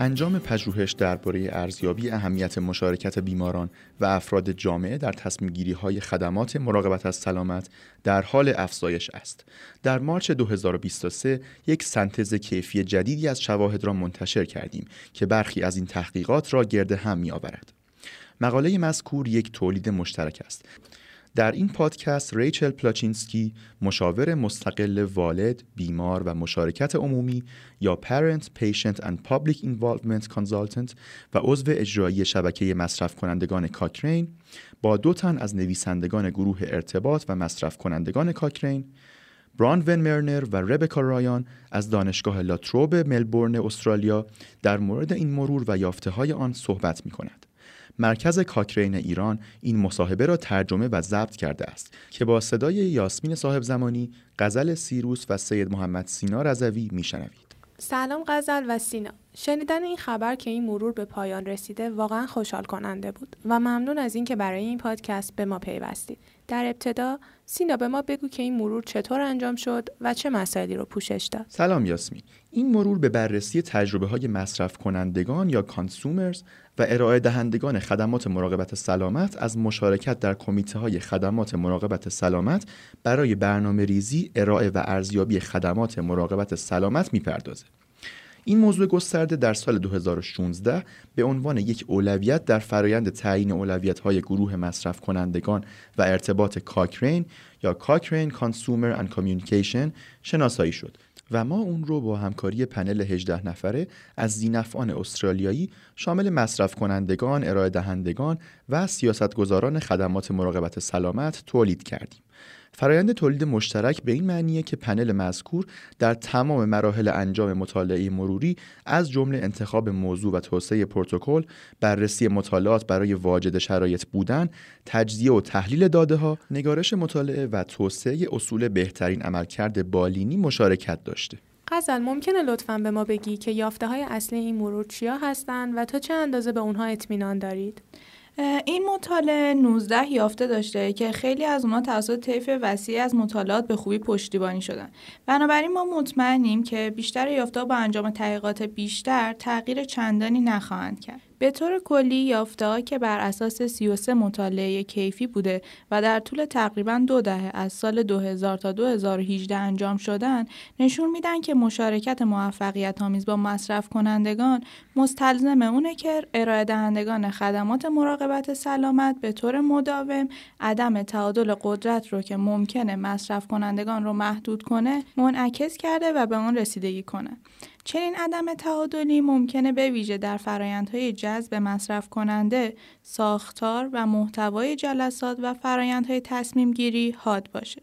انجام پژوهش درباره ارزیابی اهمیت مشارکت بیماران و افراد جامعه در تصمیم گیری های خدمات مراقبت از سلامت در حال افزایش است. در مارچ 2023 یک سنتز کیفی جدیدی از شواهد را منتشر کردیم که برخی از این تحقیقات را گرد هم می آورد. مقاله مذکور یک تولید مشترک است در این پادکست ریچل پلاچینسکی مشاور مستقل والد، بیمار و مشارکت عمومی یا Parent, Patient and Public Involvement Consultant و عضو اجرایی شبکه مصرف کنندگان کاکرین با دو تن از نویسندگان گروه ارتباط و مصرف کنندگان کاکرین برانون مرنر و ربکا رایان از دانشگاه لاتروب ملبورن استرالیا در مورد این مرور و یافته های آن صحبت می کند. مرکز کاکرین ایران این مصاحبه را ترجمه و ضبط کرده است که با صدای یاسمین صاحب زمانی، غزل سیروس و سید محمد سینا رضوی میشنوید. سلام غزل و سینا شنیدن این خبر که این مرور به پایان رسیده واقعا خوشحال کننده بود و ممنون از اینکه برای این پادکست به ما پیوستید در ابتدا سینا به ما بگو که این مرور چطور انجام شد و چه مسائلی رو پوشش داد سلام یاسمین این مرور به بررسی تجربه های مصرف کنندگان یا کانسومرز و ارائه دهندگان خدمات مراقبت سلامت از مشارکت در کمیته های خدمات مراقبت سلامت برای برنامه ریزی ارائه و ارزیابی خدمات مراقبت سلامت می‌پردازه. این موضوع گسترده در سال 2016 به عنوان یک اولویت در فرایند تعیین اولویت های گروه مصرف کنندگان و ارتباط کاکرین یا Cochrane Consumer and Communication شناسایی شد و ما اون رو با همکاری پنل 18 نفره از ذینفعان استرالیایی شامل مصرف کنندگان، ارائه دهندگان و سیاستگزاران خدمات مراقبت سلامت تولید کردیم. فرایند تولید مشترک به این معنیه که پنل مذکور در تمام مراحل انجام مطالعه مروری از جمله انتخاب موضوع و توسعه پروتکل، بررسی مطالعات برای واجد شرایط بودن، تجزیه و تحلیل داده ها، نگارش مطالعه و توسعه اصول بهترین عملکرد بالینی مشارکت داشته. غزل ممکنه لطفا به ما بگی که یافته های اصلی این مرور چیا هستند و تا چه اندازه به اونها اطمینان دارید؟ این مطالعه 19 یافته داشته که خیلی از اونها توسط طیف وسیعی از مطالعات به خوبی پشتیبانی شدن. بنابراین ما مطمئنیم که بیشتر یافته با انجام تحقیقات بیشتر تغییر چندانی نخواهند کرد. به طور کلی یافته که بر اساس 33 مطالعه کیفی بوده و در طول تقریبا دو دهه از سال 2000 تا 2018 انجام شدن نشون میدن که مشارکت موفقیت آمیز با مصرف کنندگان مستلزم اونه که ارائه دهندگان خدمات مراقبت سلامت به طور مداوم عدم تعادل قدرت رو که ممکنه مصرف کنندگان رو محدود کنه منعکس کرده و به آن رسیدگی کنه. چنین عدم تعادلی ممکنه به ویژه در فرایندهای جذب مصرف کننده، ساختار و محتوای جلسات و فرایندهای تصمیم گیری حاد باشه.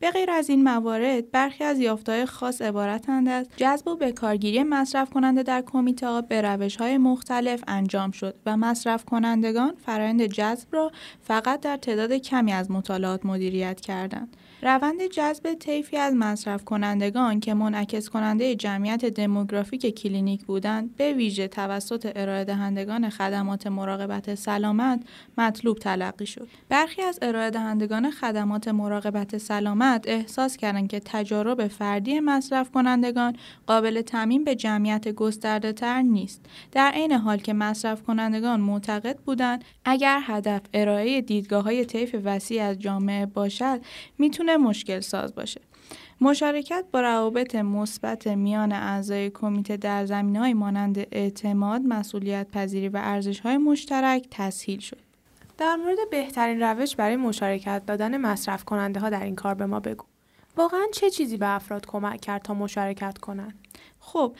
به غیر از این موارد برخی از یافته‌های خاص عبارتند از جذب و کارگیری مصرف کننده در کمیته ها به روش های مختلف انجام شد و مصرف کنندگان فرایند جذب را فقط در تعداد کمی از مطالعات مدیریت کردند. روند جذب طیفی از مصرف کنندگان که منعکس کننده جمعیت دموگرافیک کلینیک بودند به ویژه توسط ارائه دهندگان خدمات مراقبت سلامت مطلوب تلقی شد. برخی از ارائه دهندگان خدمات مراقبت سلامت احساس کردند که تجارب فردی مصرف کنندگان قابل تعمین به جمعیت گسترده تر نیست. در عین حال که مصرف کنندگان معتقد بودند اگر هدف ارائه دیدگاه های طیف وسیع از جامعه باشد می‌تونه مشکل ساز باشه. مشارکت با روابط مثبت میان اعضای کمیته در زمین های مانند اعتماد، مسئولیت پذیری و ارزش های مشترک تسهیل شد. در مورد بهترین روش برای مشارکت دادن مصرف کننده ها در این کار به ما بگو. واقعا چه چیزی به افراد کمک کرد تا مشارکت کنند؟ خب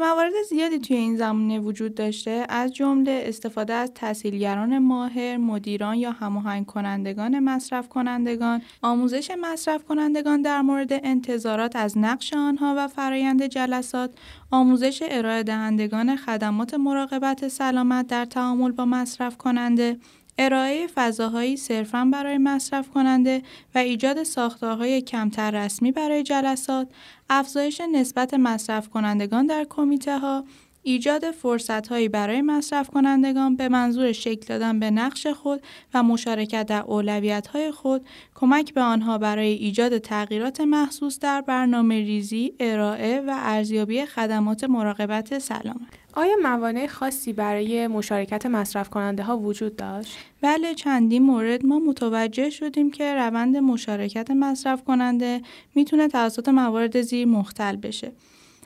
موارد زیادی توی این زمینه وجود داشته از جمله استفاده از تحصیلگران ماهر، مدیران یا هماهنگ کنندگان مصرف کنندگان، آموزش مصرف کنندگان در مورد انتظارات از نقش آنها و فرایند جلسات، آموزش ارائه دهندگان خدمات مراقبت سلامت در تعامل با مصرف کننده، ارائه فضاهایی صرفا برای مصرف کننده و ایجاد ساختارهای کمتر رسمی برای جلسات، افزایش نسبت مصرف کنندگان در کمیته ها، ایجاد فرصتهایی برای مصرف کنندگان به منظور شکل دادن به نقش خود و مشارکت در اولویت‌های خود، کمک به آنها برای ایجاد تغییرات محسوس در برنامه ریزی، ارائه و ارزیابی خدمات مراقبت سلامت. آیا موانع خاصی برای مشارکت مصرف کننده ها وجود داشت؟ بله چندین مورد ما متوجه شدیم که روند مشارکت مصرف کننده می‌تونه توسط موارد زیر مختل بشه.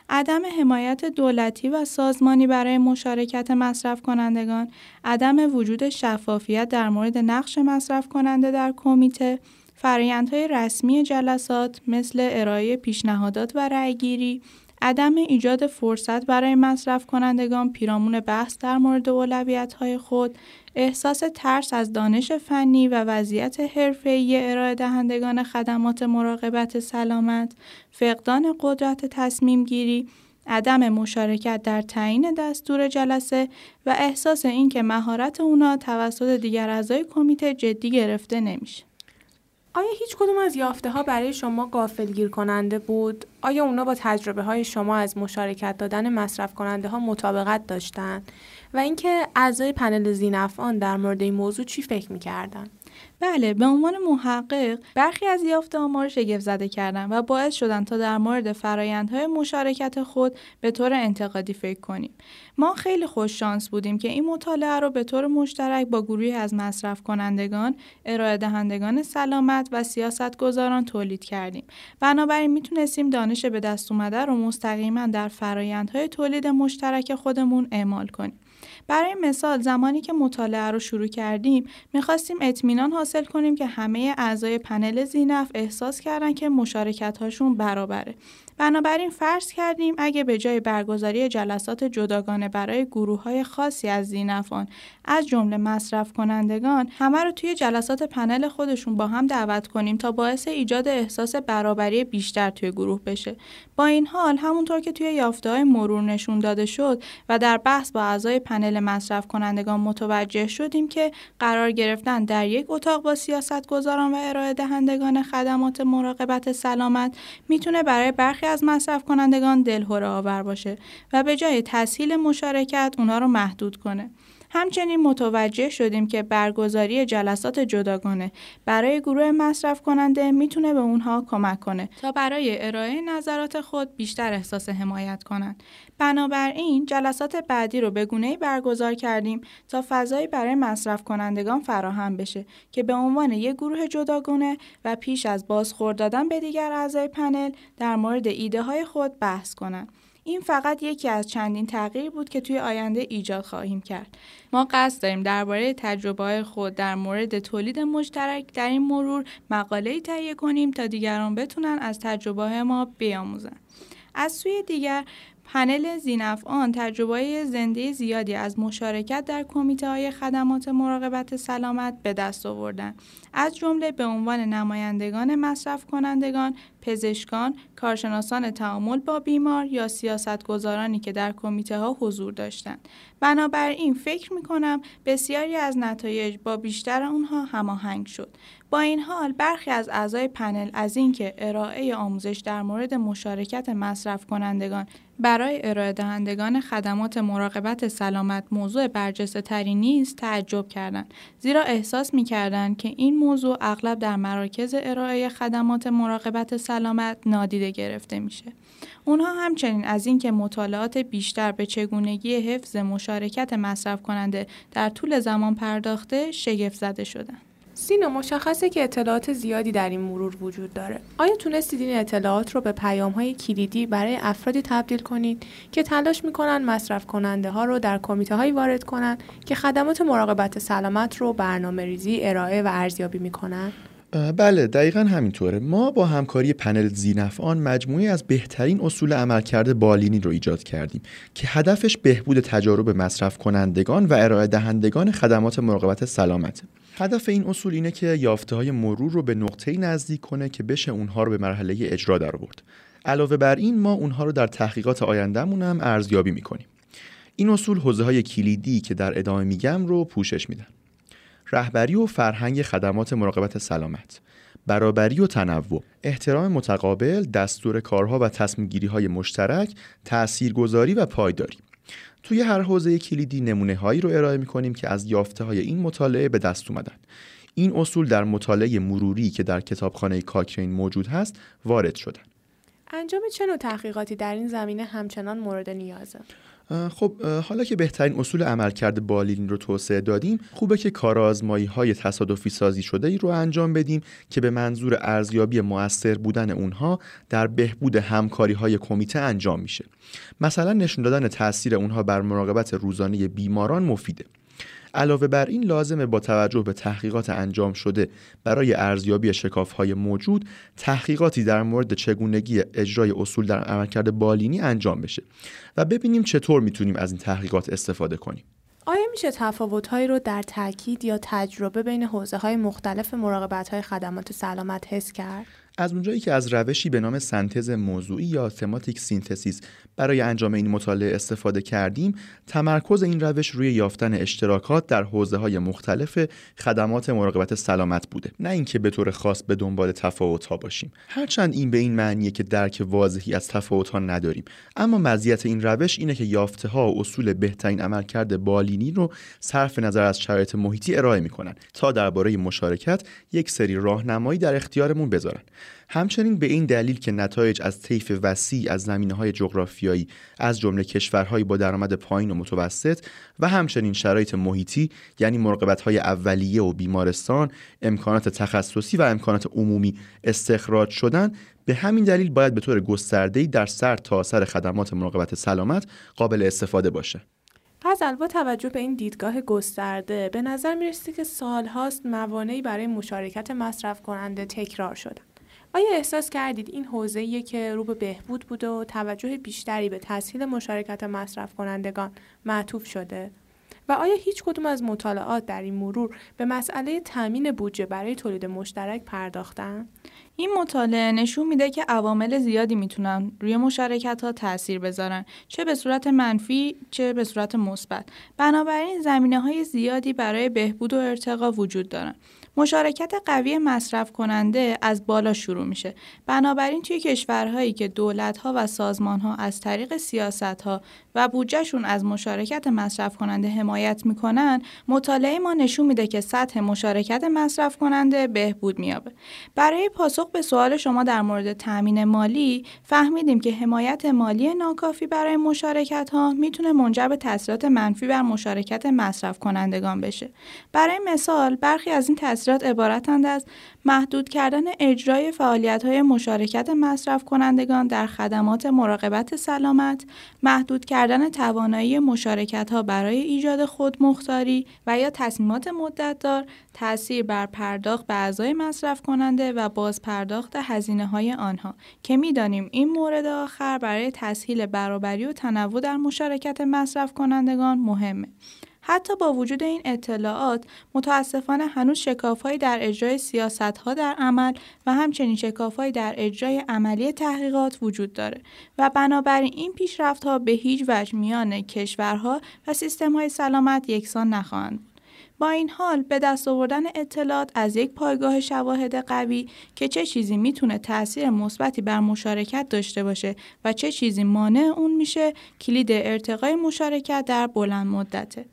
عدم حمایت دولتی و سازمانی برای مشارکت مصرف کنندگان، عدم وجود شفافیت در مورد نقش مصرف کننده در کمیته، فرایندهای رسمی جلسات مثل ارائه پیشنهادات و رأیگیری، عدم ایجاد فرصت برای مصرف کنندگان پیرامون بحث در مورد اولویت‌های خود، احساس ترس از دانش فنی و وضعیت حرفه‌ای ارائه دهندگان خدمات مراقبت سلامت، فقدان قدرت تصمیم گیری، عدم مشارکت در تعیین دستور جلسه و احساس اینکه مهارت اونا توسط دیگر اعضای کمیته جدی گرفته نمیشه. آیا هیچ کدوم از یافته ها برای شما گیر کننده بود؟ آیا اونا با تجربه های شما از مشارکت دادن مصرف کننده ها مطابقت داشتند؟ و اینکه اعضای پنل زینفعان در مورد این موضوع چی فکر می‌کردن؟ بله به عنوان محقق برخی از یافته ما رو شگفت زده کردن و باعث شدن تا در مورد فرایندهای مشارکت خود به طور انتقادی فکر کنیم ما خیلی خوش شانس بودیم که این مطالعه رو به طور مشترک با گروهی از مصرف کنندگان، ارائه دهندگان سلامت و سیاستگزاران تولید کردیم. بنابراین می‌تونستیم دانش به دست اومده رو مستقیما در فرایندهای تولید مشترک خودمون اعمال کنیم. برای مثال زمانی که مطالعه رو شروع کردیم می‌خواستیم اطمینان حاصل کنیم که همه اعضای پنل زینف احساس کردن که مشارکت هاشون برابره. بنابراین فرض کردیم اگه به جای برگزاری جلسات جداگانه برای گروه های خاصی از زینفان از جمله مصرف کنندگان همه رو توی جلسات پنل خودشون با هم دعوت کنیم تا باعث ایجاد احساس برابری بیشتر توی گروه بشه. با این حال همونطور که توی یافته های مرور نشون داده شد و در بحث با اعضای پنل مصرف کنندگان متوجه شدیم که قرار گرفتن در یک اتاق با سیاست گذاران و ارائه دهندگان خدمات مراقبت سلامت می‌تونه برای برخی از مصرف کنندگان دلهوره آور باشه و به جای تسهیل مشارکت اونا رو محدود کنه. همچنین متوجه شدیم که برگزاری جلسات جداگانه برای گروه مصرف کننده می‌تونه به اونها کمک کنه تا برای ارائه نظرات خود بیشتر احساس حمایت کنند. بنابراین جلسات بعدی رو به گونه‌ای برگزار کردیم تا فضایی برای مصرف کنندگان فراهم بشه که به عنوان یک گروه جداگانه و پیش از بازخورد دادن به دیگر اعضای پنل در مورد ایده های خود بحث کنند. این فقط یکی از چندین تغییر بود که توی آینده ایجاد خواهیم کرد. ما قصد داریم درباره تجربه خود در مورد تولید مشترک در این مرور مقاله تهیه کنیم تا دیگران بتونن از تجربه ما بیاموزن. از سوی دیگر پنل زینفعان تجربه زنده زیادی از مشارکت در کمیته های خدمات مراقبت سلامت به دست آوردن از جمله به عنوان نمایندگان مصرف کنندگان، پزشکان، کارشناسان تعامل با بیمار یا سیاستگزارانی که در کمیته ها حضور داشتند. بنابراین فکر می کنم بسیاری از نتایج با بیشتر آنها هماهنگ شد. با این حال برخی از اعضای پنل از اینکه ارائه آموزش در مورد مشارکت مصرف کنندگان برای ارائه دهندگان خدمات مراقبت سلامت موضوع برجسته تری نیست تعجب کردند زیرا احساس می کردند که این موضوع اغلب در مراکز ارائه خدمات مراقبت سلامت نادیده گرفته میشه. اونها همچنین از اینکه مطالعات بیشتر به چگونگی حفظ مشارکت مصرف کننده در طول زمان پرداخته شگفت زده شدند. سینا مشخصه که اطلاعات زیادی در این مرور وجود داره. آیا تونستید این اطلاعات رو به پیام های کلیدی برای افرادی تبدیل کنید که تلاش می‌کنن مصرف کننده ها رو در کمیته هایی وارد کنن که خدمات مراقبت سلامت رو برنامه ریزی، ارائه و ارزیابی می‌کنن؟ بله دقیقا همینطوره. ما با همکاری پنل زینفعان مجموعی از بهترین اصول عملکرد بالینی رو ایجاد کردیم که هدفش بهبود تجارب مصرف کنندگان و ارائه دهندگان خدمات مراقبت سلامت. هدف این اصول اینه که یافته های مرور رو به نقطه نزدیک کنه که بشه اونها رو به مرحله اجرا در برد علاوه بر این ما اونها رو در تحقیقات آیندهمون هم ارزیابی می‌کنیم. این اصول حوزه های کلیدی که در ادامه میگم رو پوشش میدن. رهبری و فرهنگ خدمات مراقبت سلامت برابری و تنوع احترام متقابل دستور کارها و تصمیم های مشترک تاثیرگذاری و پایداری. توی هر حوزه کلیدی نمونه هایی رو ارائه می کنیم که از یافته های این مطالعه به دست اومدن. این اصول در مطالعه مروری که در کتابخانه کاکرین موجود هست وارد شدن. انجام چه نوع تحقیقاتی در این زمینه همچنان مورد نیازه؟ خب حالا که بهترین اصول عملکرد بالین رو توسعه دادیم خوبه که کارآزمایی های تصادفی سازی شده ای رو انجام بدیم که به منظور ارزیابی موثر بودن اونها در بهبود همکاری های کمیته انجام میشه. مثلا نشون دادن تاثیر اونها بر مراقبت روزانه بیماران مفیده. علاوه بر این لازمه با توجه به تحقیقات انجام شده برای ارزیابی های موجود تحقیقاتی در مورد چگونگی اجرای اصول در عملکرد بالینی انجام بشه و ببینیم چطور می‌تونیم از این تحقیقات استفاده کنیم آیا میشه تفاوتهایی رو در تاکید یا تجربه بین حوزه های مختلف مراقبت های خدمات سلامت حس کرد؟ از اونجایی که از روشی به نام سنتز موضوعی یا تماتیک سینتزیس برای انجام این مطالعه استفاده کردیم تمرکز این روش روی یافتن اشتراکات در حوزه های مختلف خدمات مراقبت سلامت بوده. نه اینکه به طور خاص به دنبال تفاوت ها باشیم. هرچند این به این معنیه که درک واضحی از تفاوت ها نداریم. اما مزیت این روش اینه که یافته ها و اصول بهترین عملکرد بالینی رو صرف نظر از شرایط محیطی ارائه می‌کنن تا درباره مشارکت یک سری راهنمایی در اختیارمون بذارن. همچنین به این دلیل که نتایج از طیف وسیع از زمینه های جغرافیایی از جمله کشورهایی با درآمد پایین و متوسط و همچنین شرایط محیطی یعنی مراقبت های اولیه و بیمارستان امکانات تخصصی و امکانات عمومی استخراج شدن به همین دلیل باید به طور گسترده‌ای در سر تا سر خدمات مراقبت سلامت قابل استفاده باشه. از با توجه به این دیدگاه گسترده به نظر می‌رسید که سالهاست موانعی برای مشارکت مصرف کننده تکرار شدن آیا احساس کردید این حوزه‌ایه که رو به بهبود بوده و توجه بیشتری به تسهیل مشارکت مصرف کنندگان معطوف شده؟ و آیا هیچ کدوم از مطالعات در این مرور به مسئله تامین بودجه برای تولید مشترک پرداختن؟ این مطالعه نشون میده که عوامل زیادی می‌تونن روی مشارکت ها تاثیر بذارن چه به صورت منفی چه به صورت مثبت بنابراین زمینه های زیادی برای بهبود و ارتقا وجود دارن مشارکت قوی مصرف کننده از بالا شروع میشه. بنابراین توی کشورهایی که دولتها و سازمانها از طریق سیاستها و بودجهشون از مشارکت مصرف کننده حمایت می‌کنن، مطالعه ما نشون میده که سطح مشارکت مصرف کننده بهبود میابه. برای پاسخ به سوال شما در مورد تامین مالی، فهمیدیم که حمایت مالی ناکافی برای مشارکت ها می‌تونه منجر به تاثیرات منفی بر مشارکت مصرف کنندگان بشه. برای مثال، برخی از این تاثیرات عبارتند از محدود کردن اجرای فعالیت های مشارکت مصرف کنندگان در خدمات مراقبت سلامت، محدود کردن توانایی مشارکت ها برای ایجاد خودمختاری و یا تصمیمات مدتدار، تاثیر بر پرداخت به اعضای مصرف کننده و باز پرداخت هزینه های آنها که می‌دانیم این مورد آخر برای تسهیل برابری و تنوع در مشارکت مصرف کنندگان مهمه. حتی با وجود این اطلاعات متاسفانه هنوز شکافهایی در اجرای سیاستها در عمل و همچنین شکافهایی در اجرای عملی تحقیقات وجود داره و بنابراین این پیشرفتها به هیچ وجه میان کشورها و سیستمهای سلامت یکسان نخواهند. با این حال به دست آوردن اطلاعات از یک پایگاه شواهد قوی که چه چیزی می‌تونه تاثیر مثبتی بر مشارکت داشته باشه و چه چیزی مانع اون میشه کلید ارتقای مشارکت در بلند مدته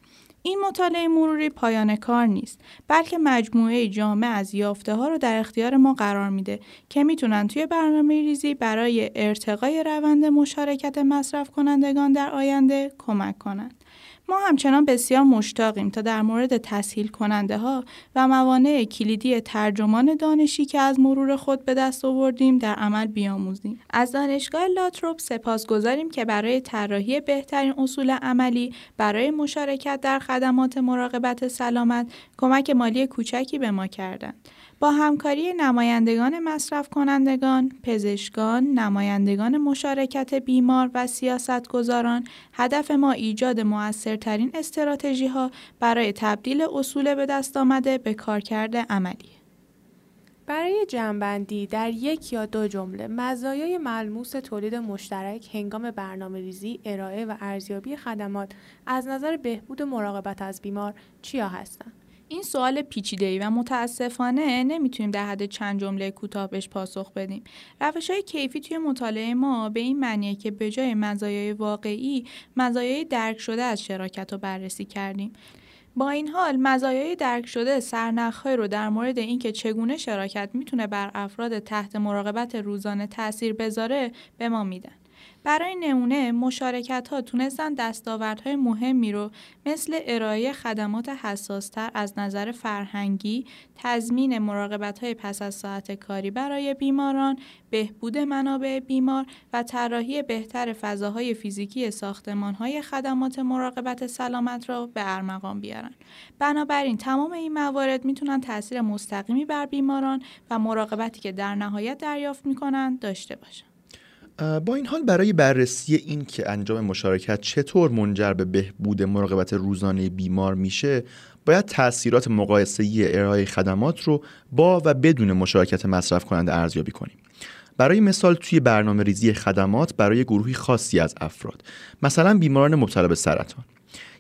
این مطالعه مروری پایان کار نیست بلکه مجموعه جامع از یافته ها رو در اختیار ما قرار میده که می‌تونن توی برنامه ریزی برای ارتقای روند مشارکت مصرف کنندگان در آینده کمک کنند. ما همچنان بسیار مشتاقیم تا در مورد تسهیل کننده ها و موانع کلیدی ترجمان دانشی که از مرور خود به دست آوردیم در عمل بیاموزیم. از دانشگاه لاتروپ سپاس گذاریم که برای طراحی بهترین اصول عملی برای مشارکت در خدمات مراقبت سلامت کمک مالی کوچکی به ما کردند. با همکاری نمایندگان مصرف کنندگان، پزشکان، نمایندگان مشارکت بیمار و سیاستگزاران، هدف ما ایجاد موثرترین استراتژی ها برای تبدیل اصول به دست آمده به کارکرد عملی. برای جمعبندی در یک یا دو جمله مزایای ملموس تولید مشترک هنگام برنامه ریزی، ارائه و ارزیابی خدمات از نظر بهبود مراقبت از بیمار چیا هستند؟ این سوال پیچیده‌ای و متاسفانه نمی‌تونیم در حد چند جمله کوتاه بهش پاسخ بدیم. روش های کیفی توی مطالعه ما به این معنیه که به جای مزایای واقعی، مزایای درک شده از شراکت رو بررسی کردیم. با این حال مزایای درک شده سرنخهای رو در مورد اینکه چگونه شراکت می‌تونه بر افراد تحت مراقبت روزانه تاثیر بذاره به ما میدن. برای نمونه مشارکت ها تونستن دستاوردهای مهمی رو مثل ارائه خدمات حساستر از نظر فرهنگی، تضمین مراقبت های پس از ساعت کاری برای بیماران، بهبود منابع بیمار و طراحی بهتر فضاهای فیزیکی ساختمان های خدمات مراقبت سلامت را به ارمغان بیارن. بنابراین تمام این موارد می‌تونن تاثیر مستقیمی بر بیماران و مراقبتی که در نهایت دریافت می‌کنن داشته باشن. با این حال برای بررسی این که انجام مشارکت چطور منجر به بهبود مراقبت روزانه بیمار میشه باید تاثیرات مقایسه‌ای ارائه خدمات رو با و بدون مشارکت مصرف کننده ارزیابی کنیم. برای مثال توی برنامه ریزی خدمات برای گروهی خاصی از افراد مثلا بیماران مبتلا به سرطان.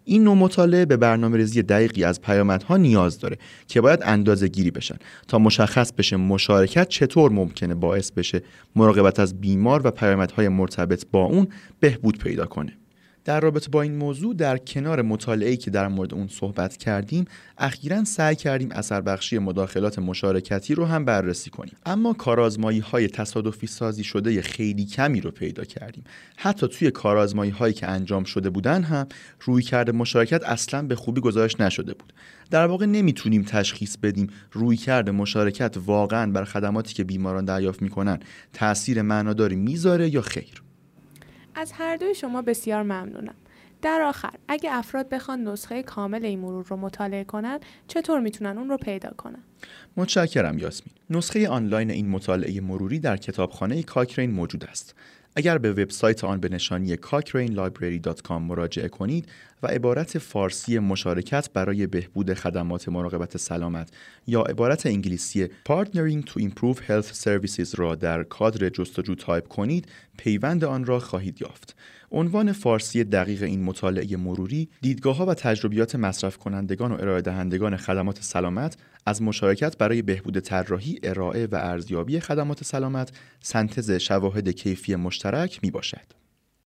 این نوع مطالعه به برنامه ریزی دقیقی از پیامدها نیاز داره که باید اندازه گیری بشن. تا مشخص بشه مشارکت چطور ممکنه باعث بشه مراقبت از بیمار و پیامدهای مرتبط با اون بهبود پیدا کنه. در رابطه با این موضوع در کنار مطالعه‌ای که در مورد اون صحبت کردیم اخیرا سعی کردیم اثر بخشی مداخلات مشارکتی رو هم بررسی کنیم. اما کارآزمایی های تصادفی سازی شده خیلی کمی رو پیدا کردیم. حتی توی کارآزمایی هایی که انجام شده بودن هم روی کرده مشارکت اصلا به خوبی گزارش نشده بود. در واقع نمی‌تونیم تشخیص بدیم روی کرده مشارکت واقعا بر خدماتی که بیماران دریافت می‌کنن تاثیر معناداری می‌ذاره یا خیر. از هر دوی شما بسیار ممنونم. در آخر اگه افراد بخوان نسخه کامل این مرور رو مطالعه کنن چطور می‌تونن اون رو پیدا کنن؟ متشکرم یاسمین. نسخه آنلاین این مطالعه مروری در کتابخانه کاکرین موجود است. اگر به وبسایت آن به نشانی cochranelibrary.com مراجعه کنید و عبارت فارسی مشارکت برای بهبود خدمات مراقبت سلامت یا عبارت انگلیسی Partnering to Improve Health Services را در کادر جستجو تایپ کنید پیوند آن را خواهید یافت. عنوان فارسی دقیق این مطالعه مروری دیدگاه ها و تجربیات مصرف کنندگان و ارائه دهندگان خدمات سلامت از مشارکت برای بهبود طراحی، ارائه و ارزیابی خدمات سلامت، سنتز شواهد کیفی مشترک می باشد.